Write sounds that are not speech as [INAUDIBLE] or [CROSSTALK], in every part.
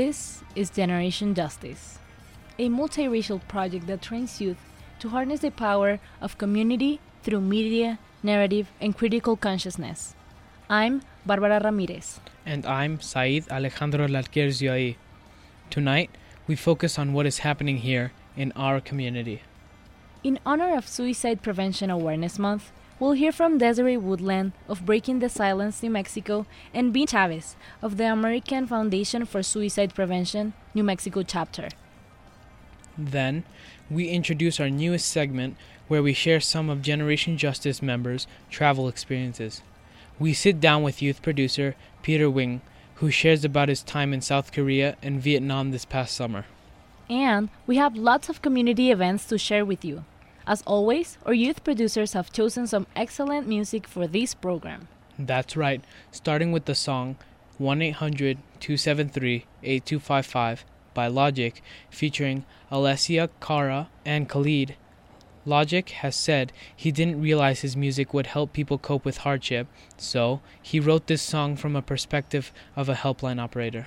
This is Generation Justice, a multiracial project that trains youth to harness the power of community through media, narrative, and critical consciousness. I'm Barbara Ramirez. And I'm Said Alejandro Lalquer Tonight, we focus on what is happening here in our community. In honor of Suicide Prevention Awareness Month, we'll hear from Desiree Woodland of Breaking the Silence New Mexico and Bea Chavez of the American Foundation for Suicide Prevention New Mexico chapter. Then, we introduce our newest segment where we share some of Generation Justice members' travel experiences. We sit down with youth producer Peter Wing, who shares about his time in South Korea and Vietnam this past summer. And we have lots of community events to share with you. As always, our youth producers have chosen some excellent music for this program. That's right, starting with the song 1 800 273 8255 by Logic, featuring Alessia Cara and Khalid. Logic has said he didn't realize his music would help people cope with hardship, so he wrote this song from a perspective of a helpline operator.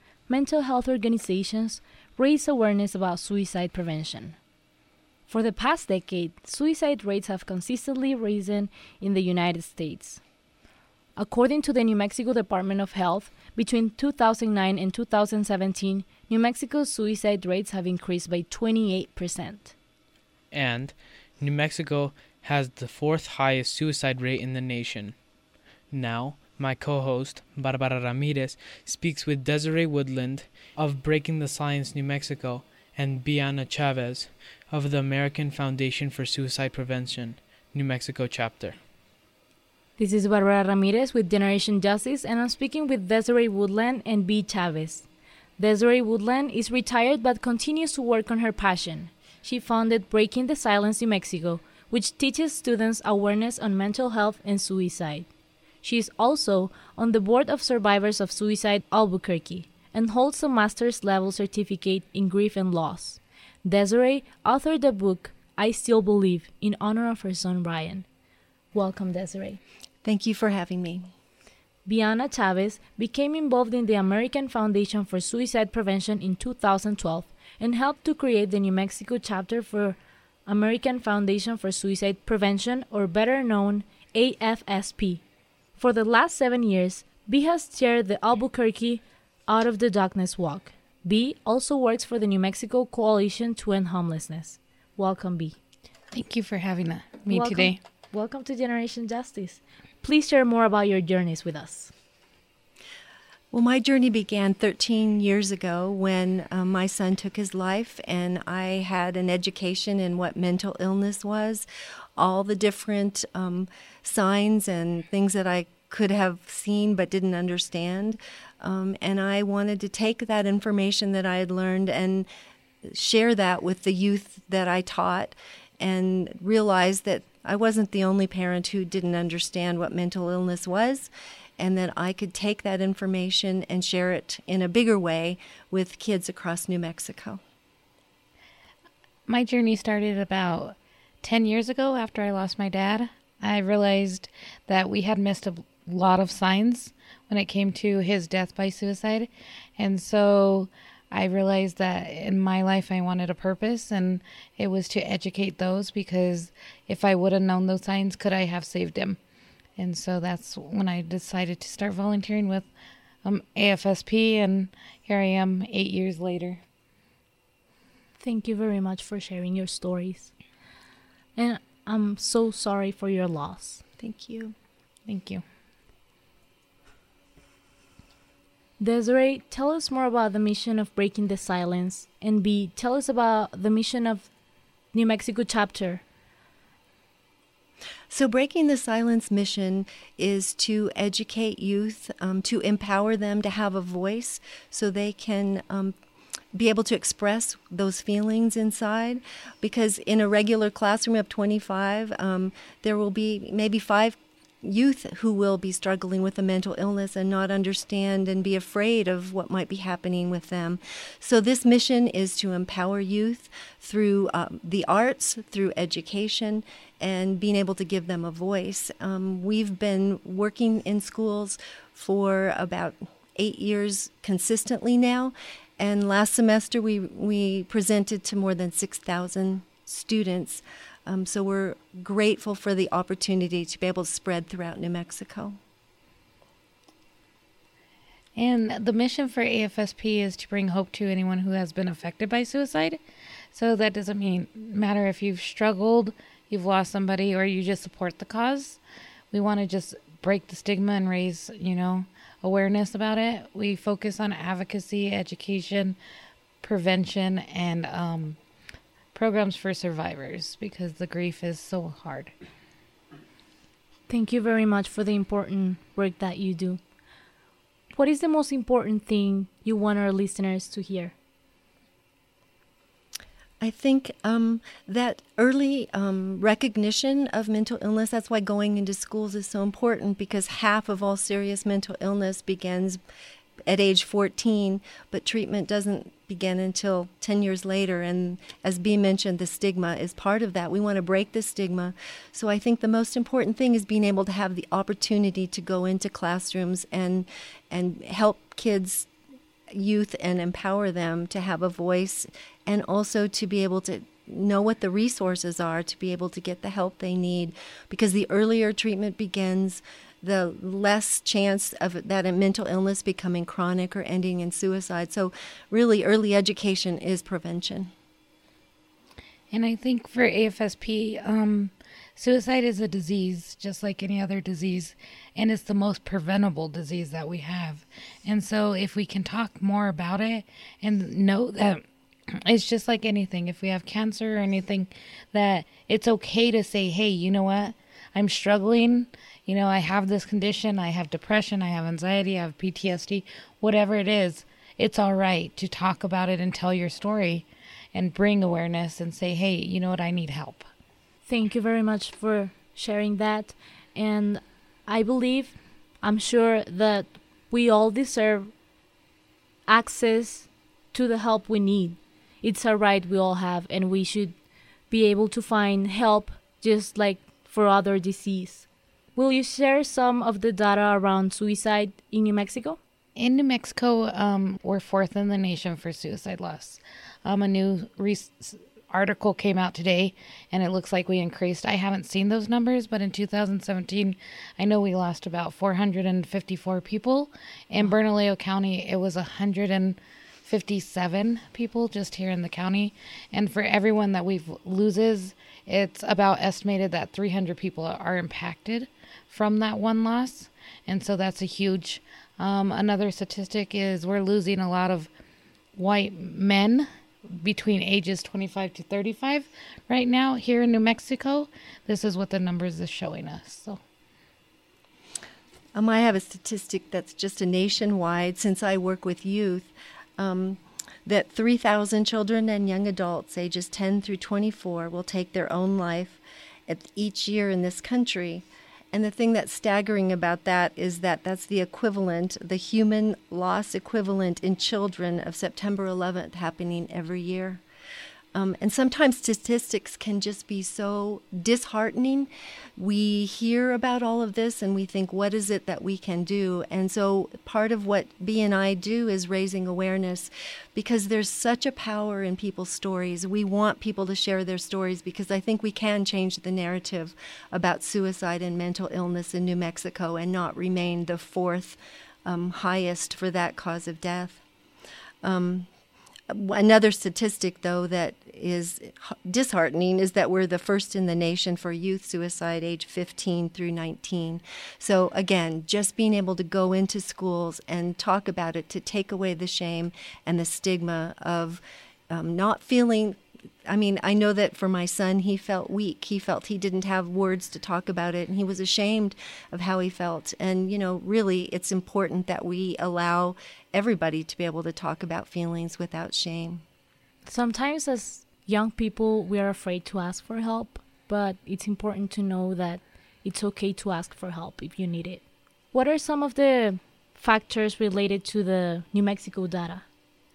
mental health organizations raise awareness about suicide prevention. For the past decade, suicide rates have consistently risen in the United States. According to the New Mexico Department of Health, between 2009 and 2017, New Mexico's suicide rates have increased by 28%. And New Mexico has the fourth highest suicide rate in the nation. Now, my co host, Barbara Ramirez, speaks with Desiree Woodland of Breaking the Silence New Mexico and Biana Chavez of the American Foundation for Suicide Prevention, New Mexico chapter. This is Barbara Ramirez with Generation Justice, and I'm speaking with Desiree Woodland and Bea Chavez. Desiree Woodland is retired but continues to work on her passion. She founded Breaking the Silence New Mexico, which teaches students awareness on mental health and suicide. She is also on the board of Survivors of Suicide Albuquerque and holds a master's level certificate in grief and loss. Desiree authored the book I Still Believe in honor of her son Brian. Welcome, Desiree. Thank you for having me. Biana Chavez became involved in the American Foundation for Suicide Prevention in 2012 and helped to create the New Mexico chapter for American Foundation for Suicide Prevention, or better known AFSP. For the last seven years, Bea has chaired the Albuquerque Out of the Darkness Walk. Bea also works for the New Mexico Coalition to End Homelessness. Welcome, Bea. Thank you for having me welcome, today. Welcome to Generation Justice. Please share more about your journeys with us. Well, my journey began 13 years ago when uh, my son took his life, and I had an education in what mental illness was, all the different um, signs and things that I could have seen but didn't understand. Um, and I wanted to take that information that I had learned and share that with the youth that I taught and realize that I wasn't the only parent who didn't understand what mental illness was and that I could take that information and share it in a bigger way with kids across New Mexico. My journey started about 10 years ago after I lost my dad. I realized that we had missed a lot of signs when it came to his death by suicide. And so I realized that in my life I wanted a purpose and it was to educate those because if I would have known those signs, could I have saved him? And so that's when I decided to start volunteering with um, AFSP, and here I am eight years later. Thank you very much for sharing your stories. And I'm so sorry for your loss. Thank you. Thank you. Desiree, tell us more about the mission of Breaking the Silence, and Bea, tell us about the mission of New Mexico chapter. So, Breaking the Silence mission is to educate youth, um, to empower them to have a voice so they can um, be able to express those feelings inside. Because in a regular classroom of 25, um, there will be maybe five youth who will be struggling with a mental illness and not understand and be afraid of what might be happening with them. So, this mission is to empower youth through um, the arts, through education, and being able to give them a voice. Um, we've been working in schools for about eight years consistently now. And last semester, we, we presented to more than 6,000 students um, so we're grateful for the opportunity to be able to spread throughout New Mexico. And the mission for AFSP is to bring hope to anyone who has been affected by suicide. So that doesn't mean matter if you've struggled, you've lost somebody, or you just support the cause. We want to just break the stigma and raise, you know, awareness about it. We focus on advocacy, education, prevention, and um, programs for survivors because the grief is so hard. Thank you very much for the important work that you do. What is the most important thing you want our listeners to hear? I think um, that early um, recognition of mental illness, that's why going into schools is so important because half of all serious mental illness begins at age 14, but treatment doesn't begin until 10 years later. And as Bea mentioned, the stigma is part of that. We want to break the stigma. So I think the most important thing is being able to have the opportunity to go into classrooms and and help kids youth and empower them to have a voice and also to be able to know what the resources are to be able to get the help they need because the earlier treatment begins the less chance of that mental illness becoming chronic or ending in suicide. So, really, early education is prevention. And I think for AFSP, um, suicide is a disease just like any other disease, and it's the most preventable disease that we have. And so, if we can talk more about it and know that it's just like anything, if we have cancer or anything, that it's okay to say, hey, you know what? I'm struggling you know, I have this condition, I have depression, I have anxiety, I have PTSD, whatever it is, it's all right to talk about it and tell your story and bring awareness and say, hey, you know what, I need help. Thank you very much for sharing that. And I believe, I'm sure that we all deserve access to the help we need. It's a right we all have, and we should be able to find help just like for other disease. Will you share some of the data around suicide in New Mexico? In New Mexico, um, we're fourth in the nation for suicide loss. Um, a new re- article came out today, and it looks like we increased. I haven't seen those numbers, but in 2017, I know we lost about 454 people. In Bernalillo County, it was 157 people just here in the county. And for everyone that we've loses, it's about estimated that 300 people are impacted from that one loss. And so that's a huge. Um, another statistic is we're losing a lot of white men between ages 25 to 35 right now here in New Mexico. This is what the numbers is showing us. So. Um, I have a statistic that's just a nationwide since I work with youth. Um, that 3,000 children and young adults ages 10 through 24 will take their own life each year in this country. And the thing that's staggering about that is that that's the equivalent, the human loss equivalent in children of September 11th happening every year. Um, and sometimes statistics can just be so disheartening. We hear about all of this and we think, what is it that we can do? And so part of what Bea and I do is raising awareness because there's such a power in people's stories. We want people to share their stories because I think we can change the narrative about suicide and mental illness in New Mexico and not remain the fourth um, highest for that cause of death. Um, Another statistic, though, that is disheartening is that we're the first in the nation for youth suicide age 15 through 19. So, again, just being able to go into schools and talk about it to take away the shame and the stigma of um, not feeling I mean, I know that for my son, he felt weak. He felt he didn't have words to talk about it, and he was ashamed of how he felt. And, you know, really, it's important that we allow everybody to be able to talk about feelings without shame. Sometimes, as young people, we are afraid to ask for help, but it's important to know that it's okay to ask for help if you need it. What are some of the factors related to the New Mexico data?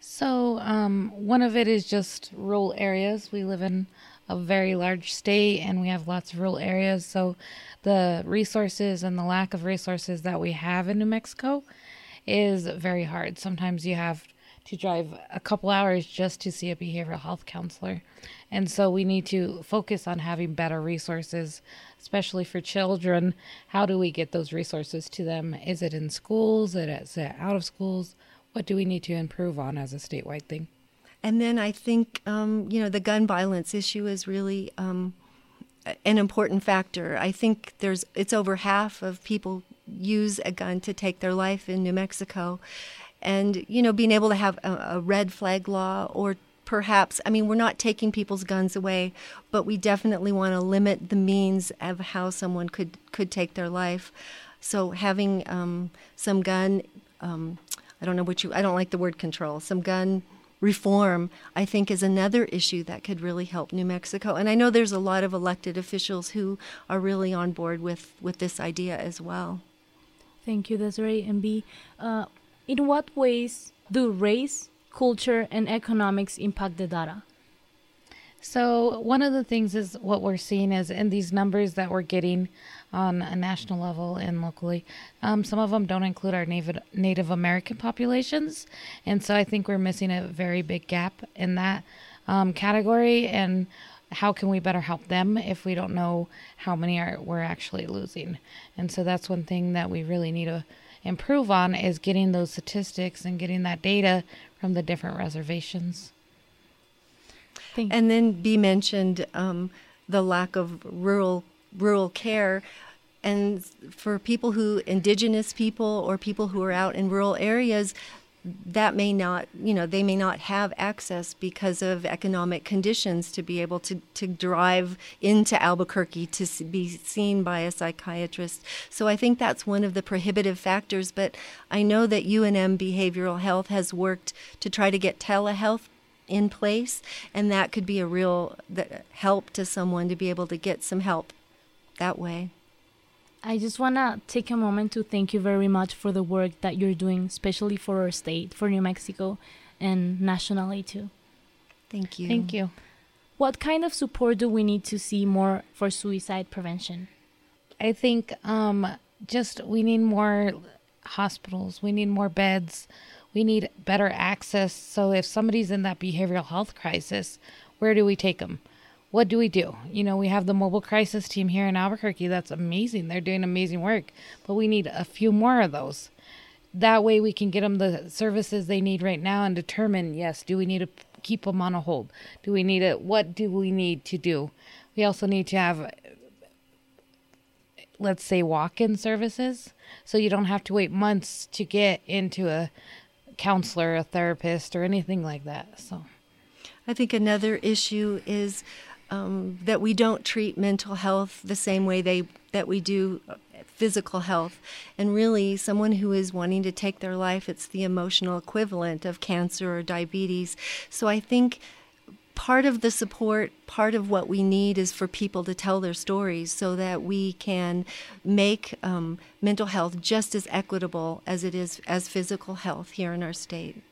So, um, one of it is just rural areas. We live in a very large state and we have lots of rural areas. So, the resources and the lack of resources that we have in New Mexico is very hard. Sometimes you have to drive a couple hours just to see a behavioral health counselor. And so we need to focus on having better resources, especially for children. How do we get those resources to them? Is it in schools? Is it out of schools? What do we need to improve on as a statewide thing? And then I think, um, you know, the gun violence issue is really um, an important factor. I think there's it's over half of people use a gun to take their life in New Mexico, and you know, being able to have a, a red flag law or perhaps i mean we're not taking people's guns away but we definitely want to limit the means of how someone could could take their life so having um, some gun um, I don't know what you, I don't like the word control, some gun reform, I think is another issue that could really help New Mexico. And I know there's a lot of elected officials who are really on board with, with this idea as well. Thank you, Desiree. And Bea, uh, in what ways do race, culture, and economics impact the data? So, one of the things is what we're seeing is in these numbers that we're getting on a national level and locally, um, some of them don't include our Native, Native American populations. And so I think we're missing a very big gap in that um, category. And how can we better help them if we don't know how many are we're actually losing? And so that's one thing that we really need to improve on is getting those statistics and getting that data from the different reservations. And then Bea mentioned um, the lack of rural rural care. And for people who, indigenous people or people who are out in rural areas, that may not, you know, they may not have access because of economic conditions to be able to, to drive into Albuquerque to be seen by a psychiatrist. So I think that's one of the prohibitive factors. But I know that UNM Behavioral Health has worked to try to get telehealth in place, and that could be a real help to someone to be able to get some help that way. I just want to take a moment to thank you very much for the work that you're doing, especially for our state, for New Mexico, and nationally too. Thank you. Thank you. What kind of support do we need to see more for suicide prevention? I think um, just we need more hospitals, we need more beds, we need better access. So if somebody's in that behavioral health crisis, where do we take them? What do we do? You know, we have the mobile crisis team here in Albuquerque. That's amazing. They're doing amazing work, but we need a few more of those. That way we can get them the services they need right now and determine, yes, do we need to keep them on a hold? Do we need it? What do we need to do? We also need to have let's say walk-in services so you don't have to wait months to get into a counselor, a therapist, or anything like that. So, I think another issue is um, that we don't treat mental health the same way they that we do physical health. And really, someone who is wanting to take their life, it's the emotional equivalent of cancer or diabetes. So I think part of the support, part of what we need is for people to tell their stories so that we can make um, mental health just as equitable as it is as physical health here in our state.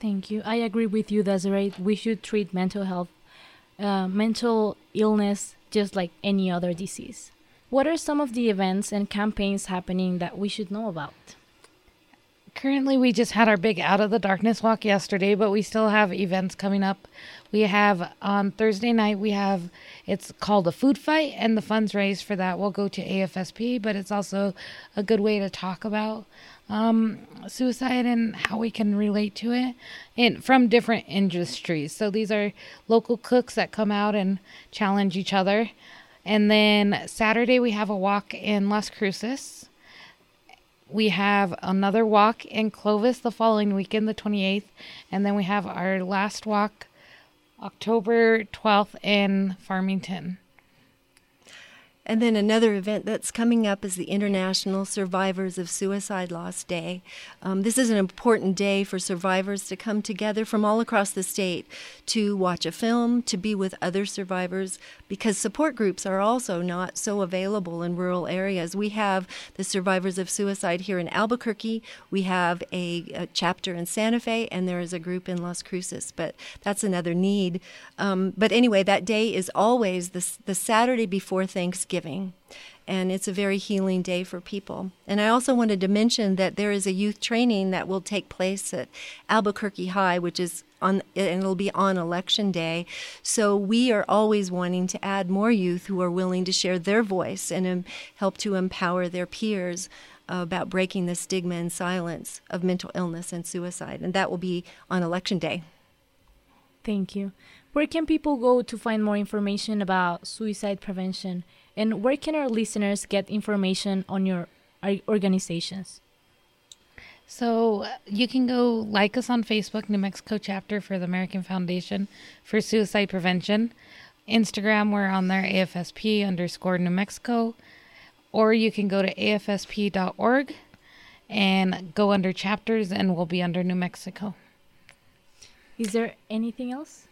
Thank you. I agree with you, Desiree. We should treat mental health, uh, mental illness, just like any other disease. What are some of the events and campaigns happening that we should know about? Currently, we just had our big Out of the Darkness walk yesterday, but we still have events coming up. We have on Thursday night, we have it's called a food fight, and the funds raised for that will go to AFSP, but it's also a good way to talk about um, suicide and how we can relate to it in, from different industries. So these are local cooks that come out and challenge each other. And then Saturday, we have a walk in Las Cruces we have another walk in Clovis the following weekend, the 28th, and then we have our last walk October 12th in Farmington. And then another event that's coming up is the International Survivors of Suicide Loss Day. Um, this is an important day for survivors to come together from all across the state to watch a film, to be with other survivors, because support groups are also not so available in rural areas. We have the Survivors of Suicide here in Albuquerque, we have a, a chapter in Santa Fe, and there is a group in Las Cruces, but that's another need. Um, but anyway, that day is always the, the Saturday before Thanksgiving. And it's a very healing day for people. And I also wanted to mention that there is a youth training that will take place at Albuquerque High, which is on, and it'll be on election day. So we are always wanting to add more youth who are willing to share their voice and um, help to empower their peers about breaking the stigma and silence of mental illness and suicide. And that will be on election day. Thank you. Where can people go to find more information about suicide prevention? And where can our listeners get information on your organizations? So uh, you can go like us on Facebook, New Mexico chapter for the American Foundation for Suicide Prevention. Instagram, we're on there, AFSP underscore New Mexico. Or you can go to afsp.org and go under chapters, and we'll be under New Mexico. Is there anything else?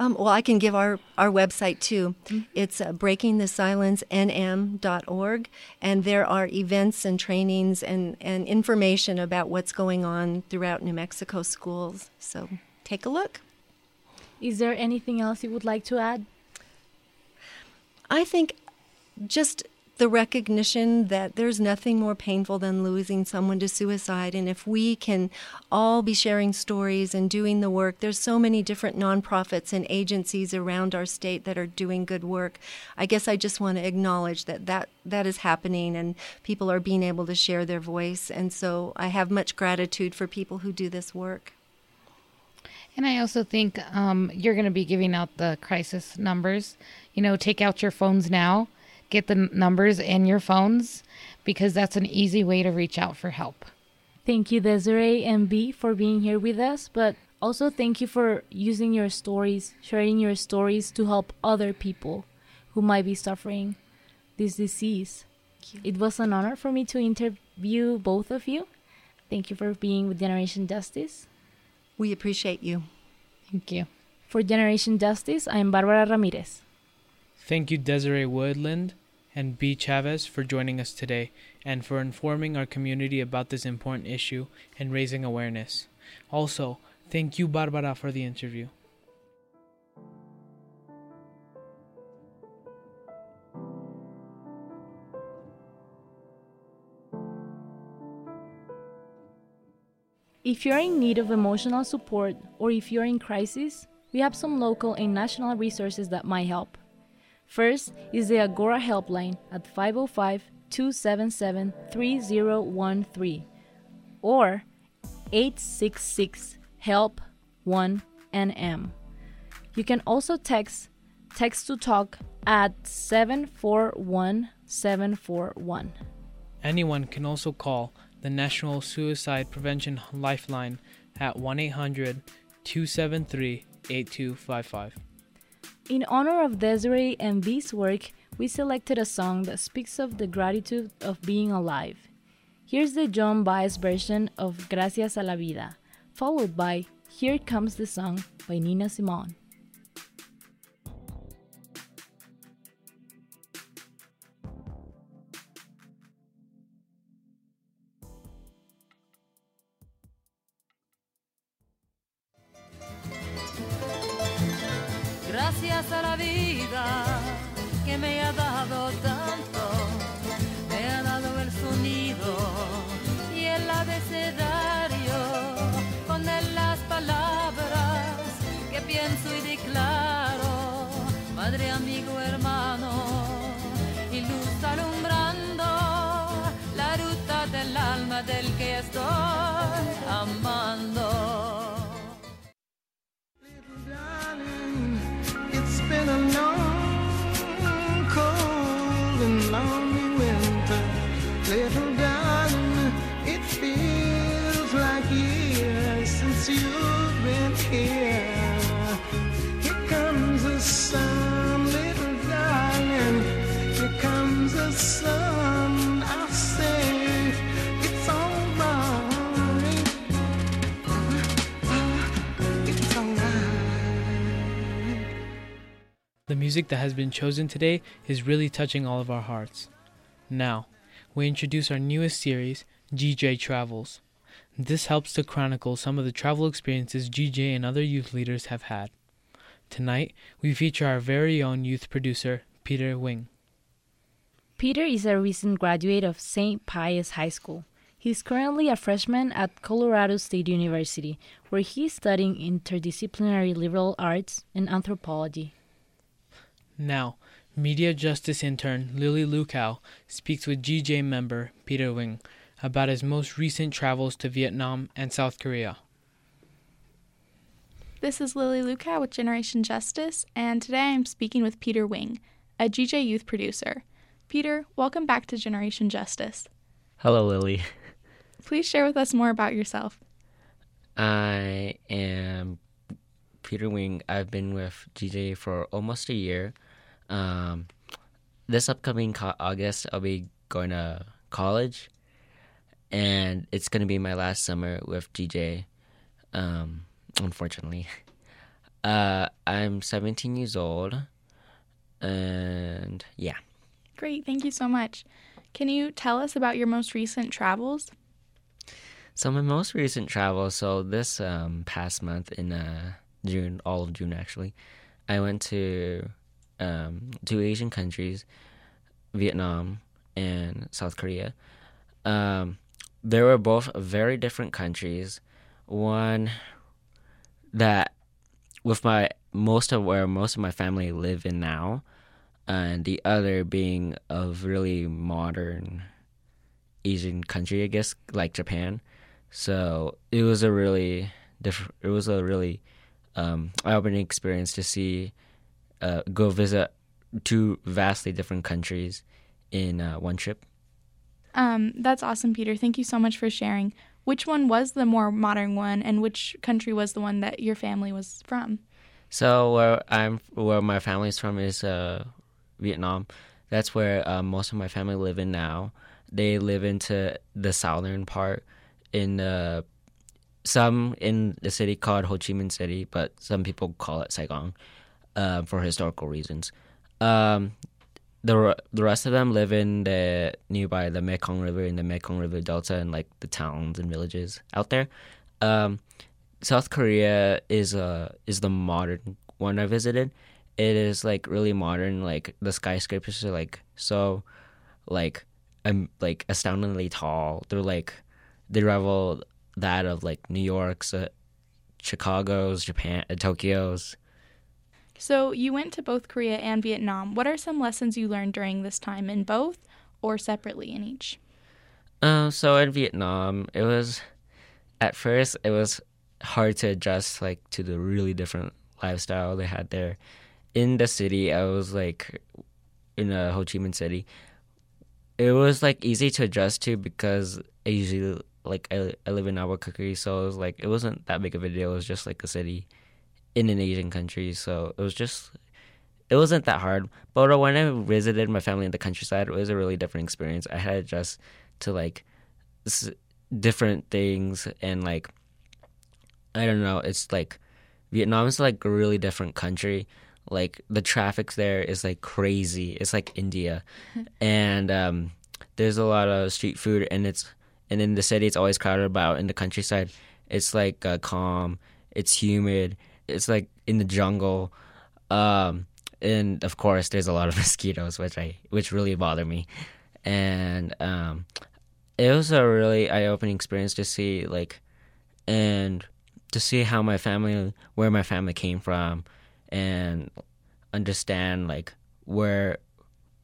Um, well, I can give our, our website too. Mm-hmm. It's uh, breakingthesilencenm.org, and there are events and trainings and, and information about what's going on throughout New Mexico schools. So take a look. Is there anything else you would like to add? I think just the recognition that there's nothing more painful than losing someone to suicide. And if we can all be sharing stories and doing the work, there's so many different nonprofits and agencies around our state that are doing good work. I guess I just want to acknowledge that that, that is happening and people are being able to share their voice. And so I have much gratitude for people who do this work. And I also think um, you're going to be giving out the crisis numbers. You know, take out your phones now get the numbers in your phones because that's an easy way to reach out for help. Thank you, Desiree and Bea, for being here with us, but also thank you for using your stories, sharing your stories to help other people who might be suffering this disease. It was an honor for me to interview both of you. Thank you for being with Generation Justice. We appreciate you. Thank you. For Generation Justice, I am Barbara Ramirez. Thank you, Desiree Woodland and Bea Chavez, for joining us today and for informing our community about this important issue and raising awareness. Also, thank you, Barbara, for the interview. If you're in need of emotional support or if you're in crisis, we have some local and national resources that might help. First is the Agora helpline at 505 277 3013 or 866 HELP 1NM. You can also text text to talk at 741741. Anyone can also call the National Suicide Prevention Lifeline at 1 800 273 8255. In honor of Desiree and Bea's work, we selected a song that speaks of the gratitude of being alive. Here's the Joan Baez version of Gracias a la Vida, followed by Here Comes the Sun by Nina Simone. The music that has been chosen today is really touching all of our hearts. Now, we introduce our newest series, GJ Travels. This helps to chronicle some of the travel experiences GJ and other youth leaders have had. Tonight, we feature our very own youth producer, Peter Wing. Peter is a recent graduate of St. Pius High School. He's currently a freshman at Colorado State University, where he's studying interdisciplinary liberal arts and anthropology. Now, Media Justice intern Lily Lukow speaks with GJ member Peter Wing about his most recent travels to Vietnam and South Korea. This is Lily Lukow with Generation Justice, and today I am speaking with Peter Wing, a GJ youth producer. Peter, welcome back to Generation Justice. Hello, Lily. Please share with us more about yourself. I am Peter Wing. I've been with GJ for almost a year. Um, this upcoming co- August, I'll be going to college, and it's going to be my last summer with GJ. Um, unfortunately, uh, I'm 17 years old, and yeah. Great, thank you so much. Can you tell us about your most recent travels? So my most recent travel, so this um, past month in uh, June, all of June actually, I went to um, two Asian countries, Vietnam and South Korea. Um, they were both very different countries. One that, with my most of where most of my family live in now, and the other being a really modern Asian country, I guess, like Japan. So it was a really different. It was a really um, eye-opening experience to see uh, go visit two vastly different countries in uh, one trip. Um, that's awesome, Peter. Thank you so much for sharing. Which one was the more modern one, and which country was the one that your family was from? So where I'm, where my family's from is uh, Vietnam. That's where uh, most of my family live in now. They live into the southern part in uh, some in the city called Ho Chi Minh City, but some people call it Saigon uh, for historical reasons. Um, the the rest of them live in the nearby the Mekong River in the Mekong River Delta and like the towns and villages out there. Um, South Korea is uh is the modern one I visited. It is like really modern. Like the skyscrapers are like so, like um like astoundingly tall. They're like they rival that of like New York's, uh, Chicago's, Japan, uh, Tokyo's. So you went to both Korea and Vietnam. What are some lessons you learned during this time in both, or separately in each? Uh, so in Vietnam, it was at first it was hard to adjust like to the really different lifestyle they had there. In the city, I was like in uh, Ho Chi Minh City. It was like easy to adjust to because I usually like I, I live in Albuquerque, so it was like it wasn't that big of a deal. It was just like a city in an Asian country, so it was just it wasn't that hard. But when I visited my family in the countryside, it was a really different experience. I had to adjust to like different things and like I don't know. It's like Vietnam is like a really different country. Like the traffic there is like crazy. It's like India, [LAUGHS] and um, there's a lot of street food, and it's and in the city it's always crowded. But out in the countryside, it's like uh, calm. It's humid. It's like in the jungle, um, and of course there's a lot of [LAUGHS] mosquitoes, which I which really bother me, and um, it was a really eye-opening experience to see like, and to see how my family, where my family came from, and understand like where,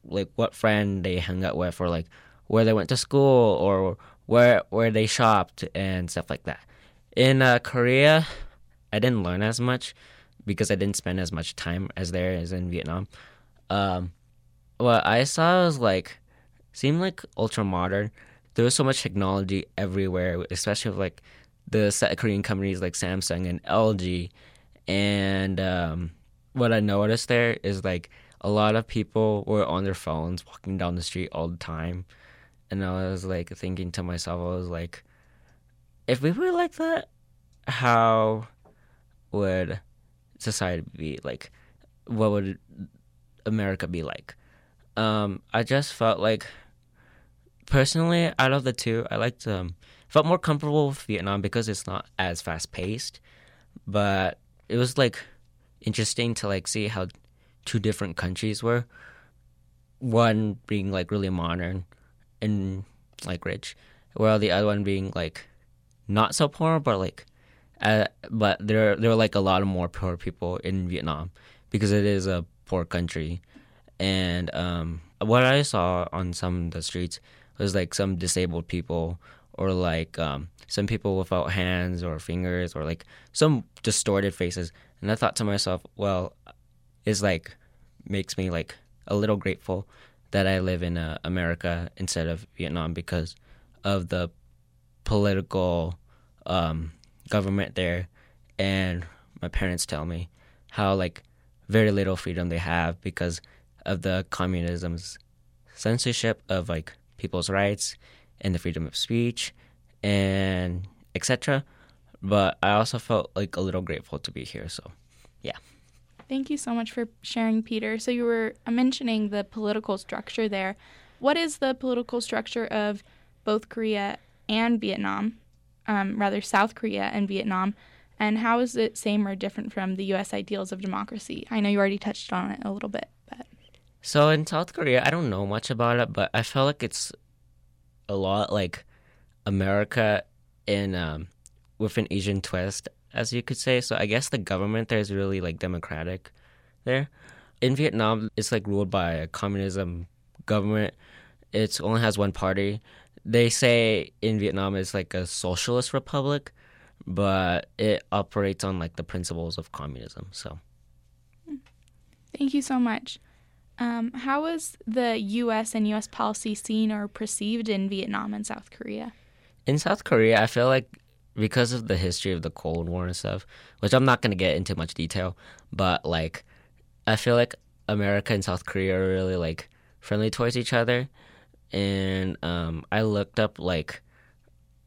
like what friend they hung out with, or like where they went to school, or where where they shopped and stuff like that. In uh, Korea, I didn't learn as much because I didn't spend as much time as there as in Vietnam. Um, what I saw was like seemed like ultra modern. There was so much technology everywhere, especially with like the Korean companies like Samsung and LG. And um, what I noticed there is like a lot of people were on their phones walking down the street all the time. And I was like thinking to myself, I was like, if we were like that, how would society be? Like, what would America be like? Um, I just felt like, personally, out of the two, I liked um, felt more comfortable with Vietnam because it's not as fast paced, but it was like interesting to like see how two different countries were. One being like really modern and like rich, while the other one being like not so poor, but like, uh, but there there were like a lot of more poor people in Vietnam because it is a poor country, and um, what I saw on some of the streets was like some disabled people or like um, some people without hands or fingers or like some distorted faces, and I thought to myself, well, it's like makes me like a little grateful that I live in uh, America instead of Vietnam because of the political um, government there, and my parents tell me how like very little freedom they have because of the communism's censorship of like people's rights and the freedom of speech and etc. But I also felt like a little grateful to be here. So, yeah. Thank you so much for sharing, Peter. So, you were mentioning the political structure there. What is the political structure of both Korea and Vietnam, um, rather, South Korea and Vietnam? And how is it same or different from the U.S. ideals of democracy? I know you already touched on it a little bit, but. So, in South Korea, I don't know much about it, but I feel like it's a lot like America in um, with an Asian twist, as you could say. So I guess the government there is really like democratic there. In Vietnam, it's like ruled by a communism government. It only has one party. They say in Vietnam it's like a socialist republic, but it operates on like the principles of communism. So Thank you so much. Um, how was the U.S. and U.S. policy seen or perceived in Vietnam and South Korea? in South Korea, I feel like because of the history of the Cold War and stuff, which I'm not gonna get into much detail, but like I feel like America and South Korea are really like friendly towards each other, and um, I looked up like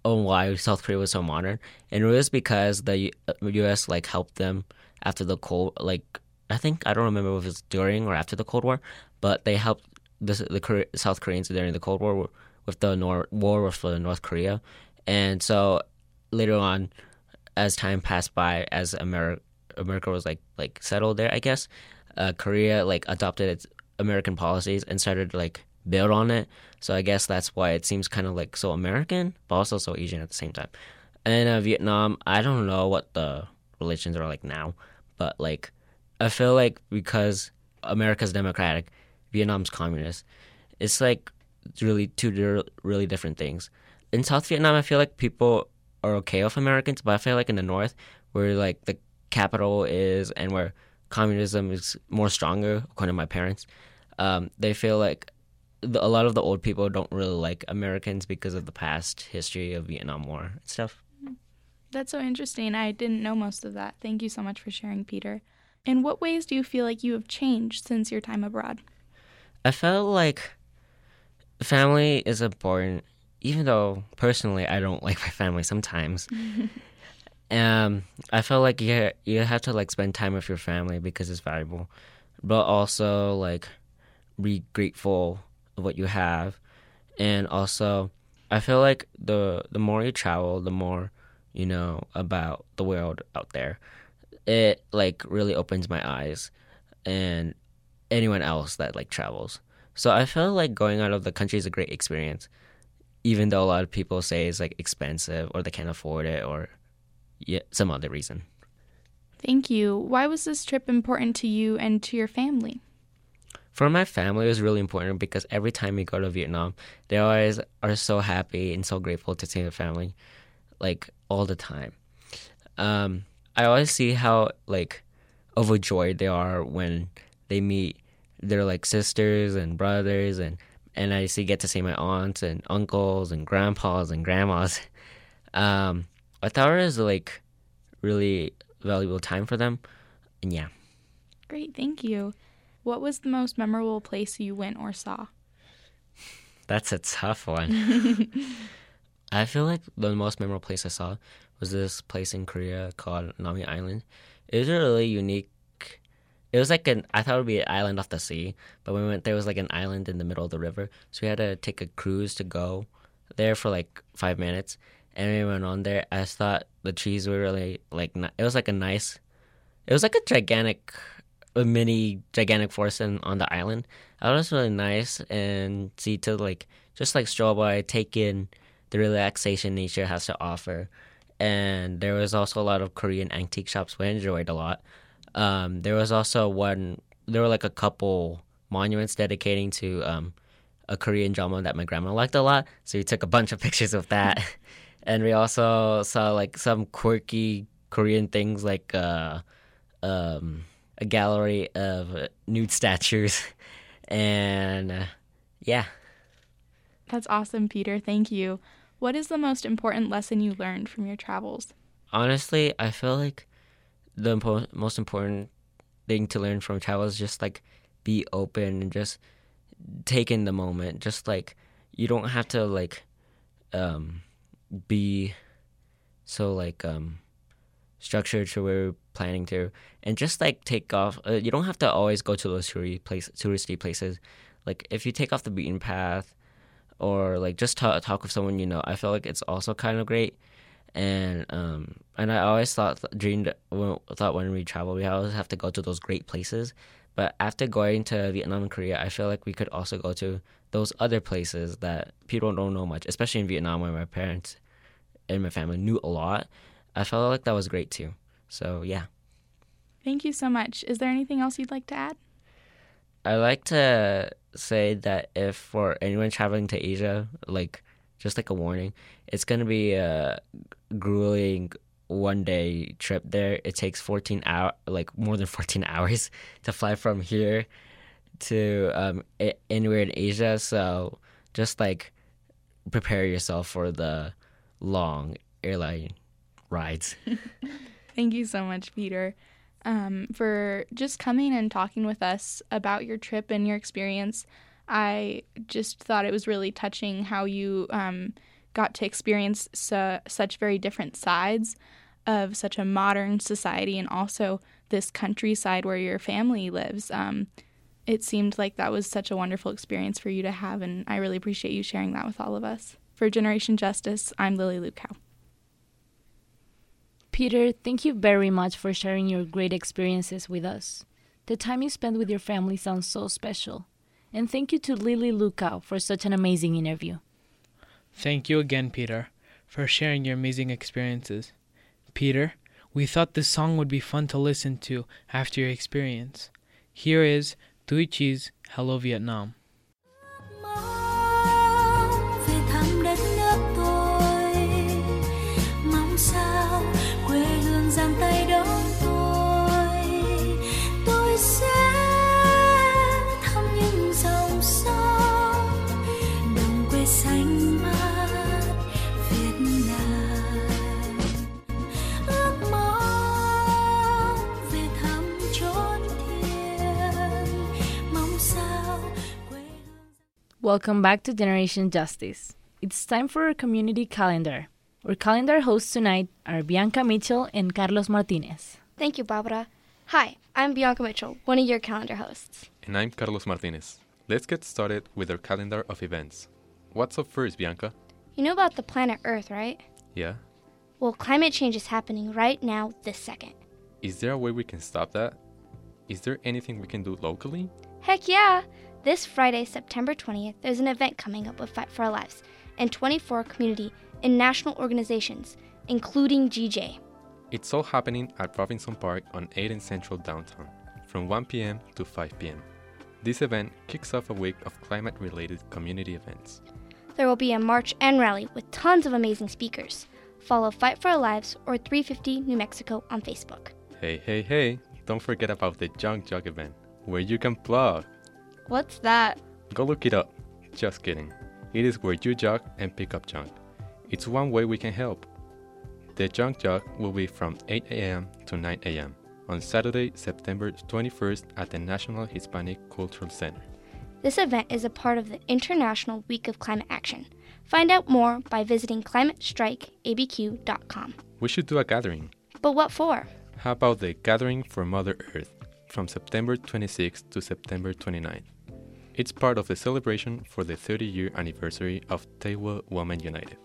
on why South Korea was so modern, and it was because the U- U.S. like helped them after the Cold like I think I don't remember if it was during or after the Cold War, but they helped the the South Koreans during the Cold War with the Nor- war with North Korea, and so later on, as time passed by, as America America was like like settled there, I guess, uh, Korea like adopted its American policies and started like build on it. So I guess that's why it seems kind of like so American, but also so Asian at the same time. And uh, Vietnam, I don't know what the relations are like now, but like I feel like because America's democratic, Vietnam's communist, it's like really two really different things. In South Vietnam, I feel like people are okay with Americans, but I feel like in the North, where like the capital is and where communism is more stronger, according to my parents, um, they feel like the, a lot of the old people don't really like Americans because of the past history of Vietnam War and stuff. That's so interesting. I didn't know most of that. Thank you so much for sharing, Peter. In what ways do you feel like you have changed since your time abroad? I felt like family is important, even though personally I don't like my family sometimes. [LAUGHS] um, I felt like you you have to like spend time with your family because it's valuable, but also like be grateful of what you have, and also I feel like the the more you travel, the more you know about the world out there. It like really opens my eyes, and anyone else that like travels. So I feel like going out of the country is a great experience, even though a lot of people say it's like expensive or they can't afford it or yeah, some other reason. Thank you. Why was this trip important to you and to your family? For my family, it was really important because every time we go to Vietnam, they always are so happy and so grateful to see the family, like all the time. Um, I always see how like overjoyed they are when they meet their like sisters and brothers and and I see get to see my aunts and uncles and grandpas and grandmas. [LAUGHS] Um, I thought it was like really valuable time for them, and yeah. Great, thank you. What was the most memorable place you went or saw? That's a tough one. [LAUGHS] I feel like the most memorable place I saw was this place in Korea called Nami Island. It was a really unique it was like an I thought it would be an island off the sea, but when we went there was like an island in the middle of the river. So we had to take a cruise to go there for like five minutes, and we went on there. I thought the trees were really like it was like a nice, it was like a gigantic, a mini gigantic forest in, on the island. It was really nice and see to like just like stroll by, take in the relaxation nature has to offer. And there was also a lot of Korean antique shops we enjoyed a lot. Um, there was also one. There were like a couple monuments dedicating to um, a Korean drama that my grandma liked a lot. So we took a bunch of [LAUGHS] pictures of that, [LAUGHS] and we also saw like some quirky Korean things like uh, um, a gallery of nude statues, [LAUGHS] and uh, yeah. That's awesome, Peter. Thank you. What is the most important lesson you learned from your travels? honestly, I feel like the impo- most important thing to learn from travel is just like be open and just take in the moment. Just like you don't have to like um be so like um structured to where we're planning to and just like take off uh, you don't have to always go to those place touristy places like if you take off the beaten path or like just talk, talk with someone you know. I feel like it's also kind of great. And um and I always thought dreamed thought when we travel we always have to go to those great places. But after going to Vietnam and Korea I feel like we could also go to those other places that people don't know much especially in Vietnam where my parents and my family knew a lot. I felt like that was great too. So yeah. Thank you so much. Is there anything else you'd like to add? I like to say that if for anyone traveling to Asia, like just like a warning, it's gonna be a grueling one day trip there. It takes fourteen hour, like more than fourteen [LAUGHS] hours to fly from here to um anywhere in Asia. So just like prepare yourself for the long airline rides. [LAUGHS] Thank you so much, Peter, um, for just coming and talking with us about your trip and your experience. I just thought it was really touching how you um, got to experience su- such very different sides of such a modern society and also this countryside where your family lives. Um, it seemed like that was such a wonderful experience for you to have, and I really appreciate you sharing that with all of us. For Generation Justice, I'm Lily Lukow. Peter, thank you very much for sharing your great experiences with us. The time you spent with your family sounds so special. And thank you to Lily Lukau for such an amazing interview. Thank you again, Peter, for sharing your amazing experiences. Peter, we thought this song would be fun to listen to after your experience. Here is Tui Chi's Hello Vietnam. Welcome back to Generation Justice. It's time for our community calendar. Our calendar hosts tonight are Bianca Mitchell and Carlos Martinez. Thank you, Barbara. Hi, I'm Bianca Mitchell, one of your calendar hosts. And I'm Carlos Martinez. Let's get started with our calendar of events. What's up first, Bianca? You know about the planet Earth, right? Yeah? Well, climate change is happening right now, this second. Is there a way we can stop that? Is there anything we can do locally? Heck yeah! This Friday, September 20th, there's an event coming up with Fight for Our Lives and 24 community and national organizations, including GJ. It's all happening at Robinson Park on 8th and Central downtown, from 1 p.m. to 5 p.m. This event kicks off a week of climate related community events. There will be a march and rally with tons of amazing speakers. Follow Fight for Our Lives or 350 New Mexico on Facebook. Hey, hey, hey, don't forget about the Junk Jog event, where you can plog. What's that? Go look it up. Just kidding. It is where you jog and pick up junk. It's one way we can help. The junk jog will be from 8 a.m. to 9 a.m. on Saturday, September 21st at the National Hispanic Cultural Center. This event is a part of the International Week of Climate Action. Find out more by visiting climatestrikeabq.com. We should do a gathering. But what for? How about the Gathering for Mother Earth? from September 26 to September 29. It's part of the celebration for the 30 year anniversary of Tewa Women United.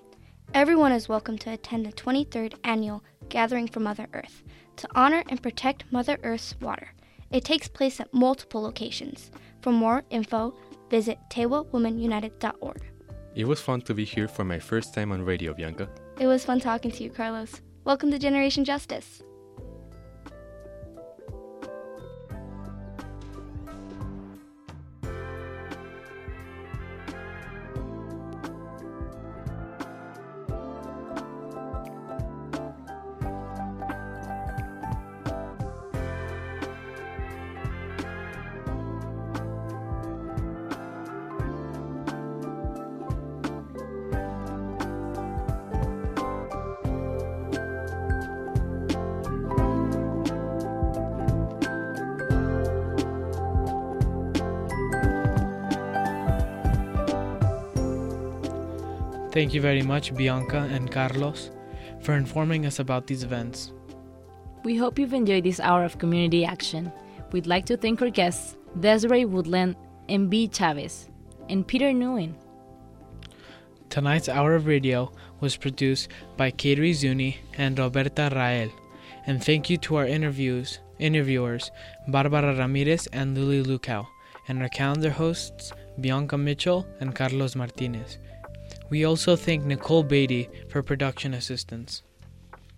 Everyone is welcome to attend the 23rd annual Gathering for Mother Earth to honor and protect Mother Earth's water. It takes place at multiple locations. For more info, visit tewawomenunited.org. It was fun to be here for my first time on radio, Bianca. It was fun talking to you, Carlos. Welcome to Generation Justice. Thank you very much, Bianca and Carlos, for informing us about these events. We hope you've enjoyed this hour of community action. We'd like to thank our guests, Desiree Woodland and Bea Chavez, and Peter Nguyen. Tonight's hour of radio was produced by Kateri Zuni and Roberta Rael. And thank you to our interviews, interviewers, Barbara Ramirez and Lily Lukau, and our calendar hosts, Bianca Mitchell and Carlos Martinez. We also thank Nicole Beatty for production assistance.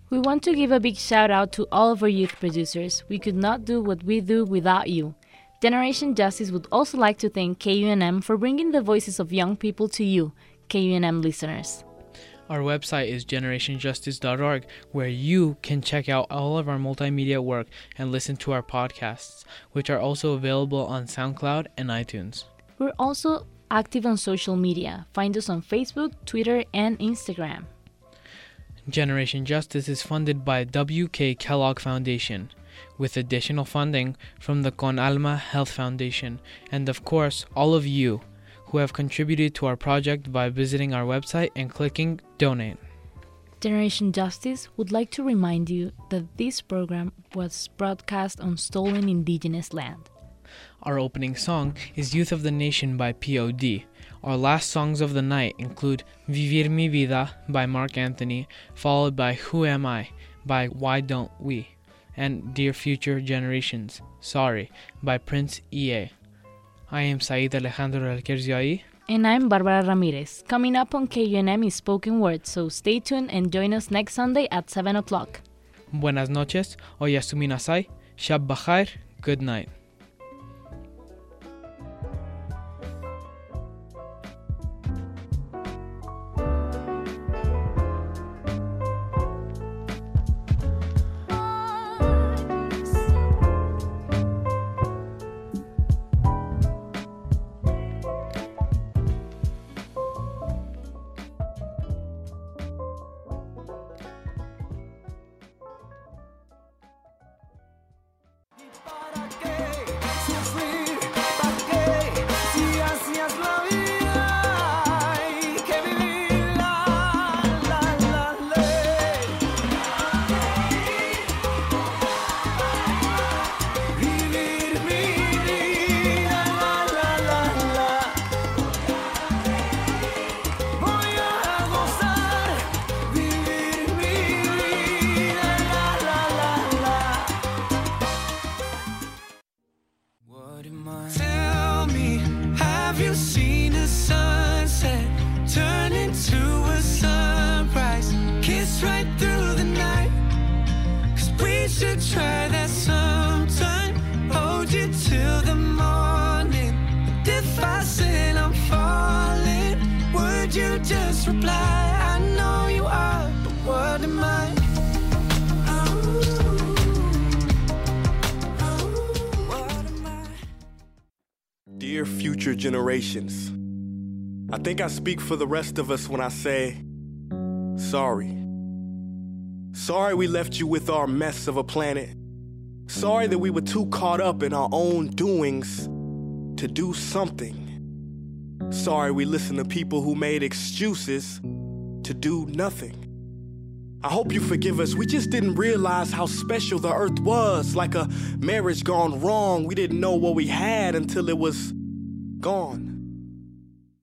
We want to give a big shout out to all of our youth producers. We could not do what we do without you. Generation Justice would also like to thank KUNM for bringing the voices of young people to you, KUNM listeners. Our website is generationjustice.org, where you can check out all of our multimedia work and listen to our podcasts, which are also available on SoundCloud and iTunes. We're also active on social media. Find us on Facebook, Twitter, and Instagram. Generation Justice is funded by W.K. Kellogg Foundation, with additional funding from the Con Alma Health Foundation, and of course, all of you who have contributed to our project by visiting our website and clicking Donate. Generation Justice would like to remind you that this program was broadcast on stolen indigenous land. Our opening song is Youth of the Nation by POD. Our last songs of the night include Vivir mi vida by Marc Anthony, followed by Who Am I by Why Don't We, and Dear Future Generations, Sorry by Prince EA. I am Said Alejandro Alquerzioai. And I'm Barbara Ramirez. Coming up on KUNM is spoken word, so stay tuned and join us next Sunday at 7 o'clock. Buenas noches, Oyasuminasai, Shab Bakhair, good night. Generations, I think I speak for the rest of us when I say, sorry. Sorry we left you with our mess of a planet. Sorry that we were too caught up in our own doings to do something. Sorry we listened to people who made excuses to do nothing. I hope you forgive us. We just didn't realize how special the earth was. Like a marriage gone wrong. We didn't know what we had until it was gone.